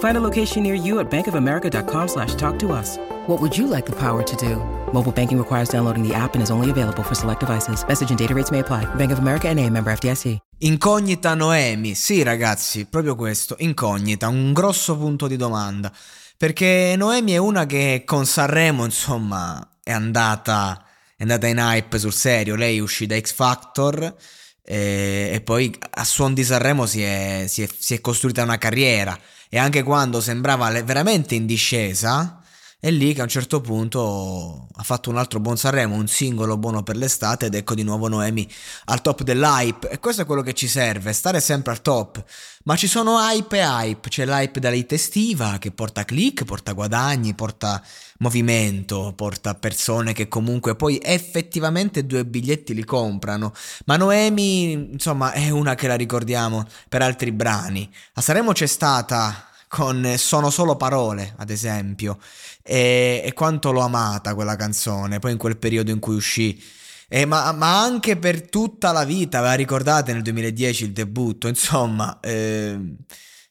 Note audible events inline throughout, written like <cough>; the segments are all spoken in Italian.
Find a location near you at bankofamerica.com slash talk to us. What would you like the power to do? Mobile banking requires downloading the app and is only available for select devices. Message and data rates may apply. Bank of America and a member FDIC. Incognita Noemi. Sì ragazzi, proprio questo. Incognita, un grosso punto di domanda. Perché Noemi è una che con Sanremo, insomma, è andata, è andata in hype sul serio. Lei uscì da X Factor e, e poi a suon di Sanremo si è, si, è, si è, costruita una carriera e anche quando sembrava veramente in discesa è lì che a un certo punto ha fatto un altro buon Sanremo, un singolo buono per l'estate ed ecco di nuovo Noemi al top dell'hype e questo è quello che ci serve, stare sempre al top. Ma ci sono hype e hype, c'è l'hype della hit estiva che porta click, porta guadagni, porta movimento, porta persone che comunque poi effettivamente due biglietti li comprano. Ma Noemi, insomma, è una che la ricordiamo per altri brani. A Sanremo c'è stata con Sono solo parole, ad esempio, e, e quanto l'ho amata quella canzone, poi in quel periodo in cui uscì. Eh, ma, ma, anche per tutta la vita, ve la ricordate nel 2010 il debutto, insomma, eh,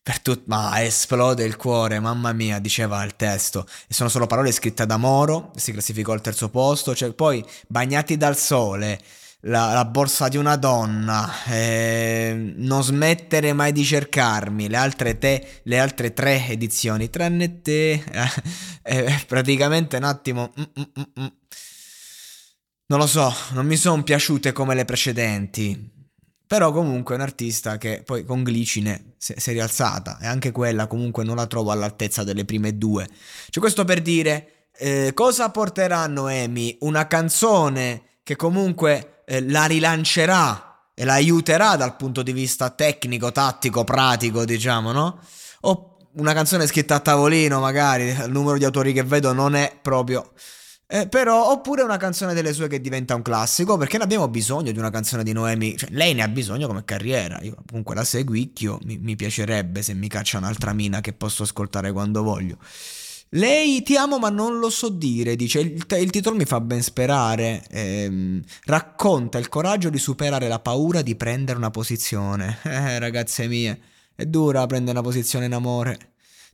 per tut- ma esplode il cuore, mamma mia, diceva il testo. E sono solo parole scritte da Moro, si classificò al terzo posto, cioè poi Bagnati dal sole, la, la, borsa di una donna, eh, non smettere mai di cercarmi, le altre, te, le altre tre edizioni, tranne te, <laughs> eh, eh, praticamente un attimo... Mm, mm, mm, mm. non lo so, non mi sono piaciute come le precedenti. Però comunque è un artista che poi con Glicine si è rialzata e anche quella comunque non la trovo all'altezza delle prime due. Cioè questo per dire eh, cosa porterà Noemi? Una canzone che comunque eh, la rilancerà e la aiuterà dal punto di vista tecnico, tattico, pratico, diciamo, no? O una canzone scritta a tavolino, magari, il numero di autori che vedo non è proprio... Eh, però, oppure una canzone delle sue che diventa un classico, perché ne abbiamo bisogno di una canzone di Noemi, cioè lei ne ha bisogno come carriera, io comunque la seguicchio, mi, mi piacerebbe se mi caccia un'altra mina che posso ascoltare quando voglio. Lei ti amo ma non lo so dire, dice, il, il titolo mi fa ben sperare, ehm, racconta il coraggio di superare la paura di prendere una posizione. <laughs> Eh, ragazze mie, è dura prendere una posizione in amore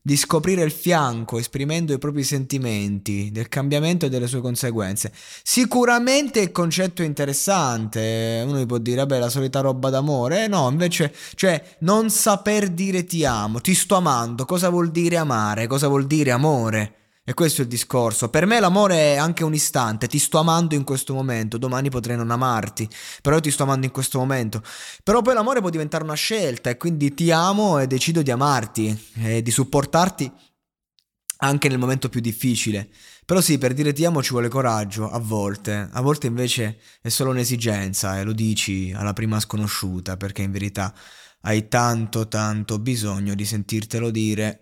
di scoprire il fianco esprimendo i propri sentimenti, del cambiamento e delle sue conseguenze. Sicuramente il concetto è interessante, uno può dire, beh, la solita roba d'amore, eh, no, invece, cioè, non saper dire ti amo, ti sto amando, cosa vuol dire amare, cosa vuol dire amore? E questo è il discorso. Per me l'amore è anche un istante. Ti sto amando in questo momento. Domani potrei non amarti. Però io ti sto amando in questo momento. Però poi l'amore può diventare una scelta. E quindi ti amo e decido di amarti. E di supportarti anche nel momento più difficile. Però sì, per dire ti amo ci vuole coraggio, a volte. A volte invece è solo un'esigenza e lo dici alla prima sconosciuta. Perché in verità hai tanto, tanto bisogno di sentirtelo dire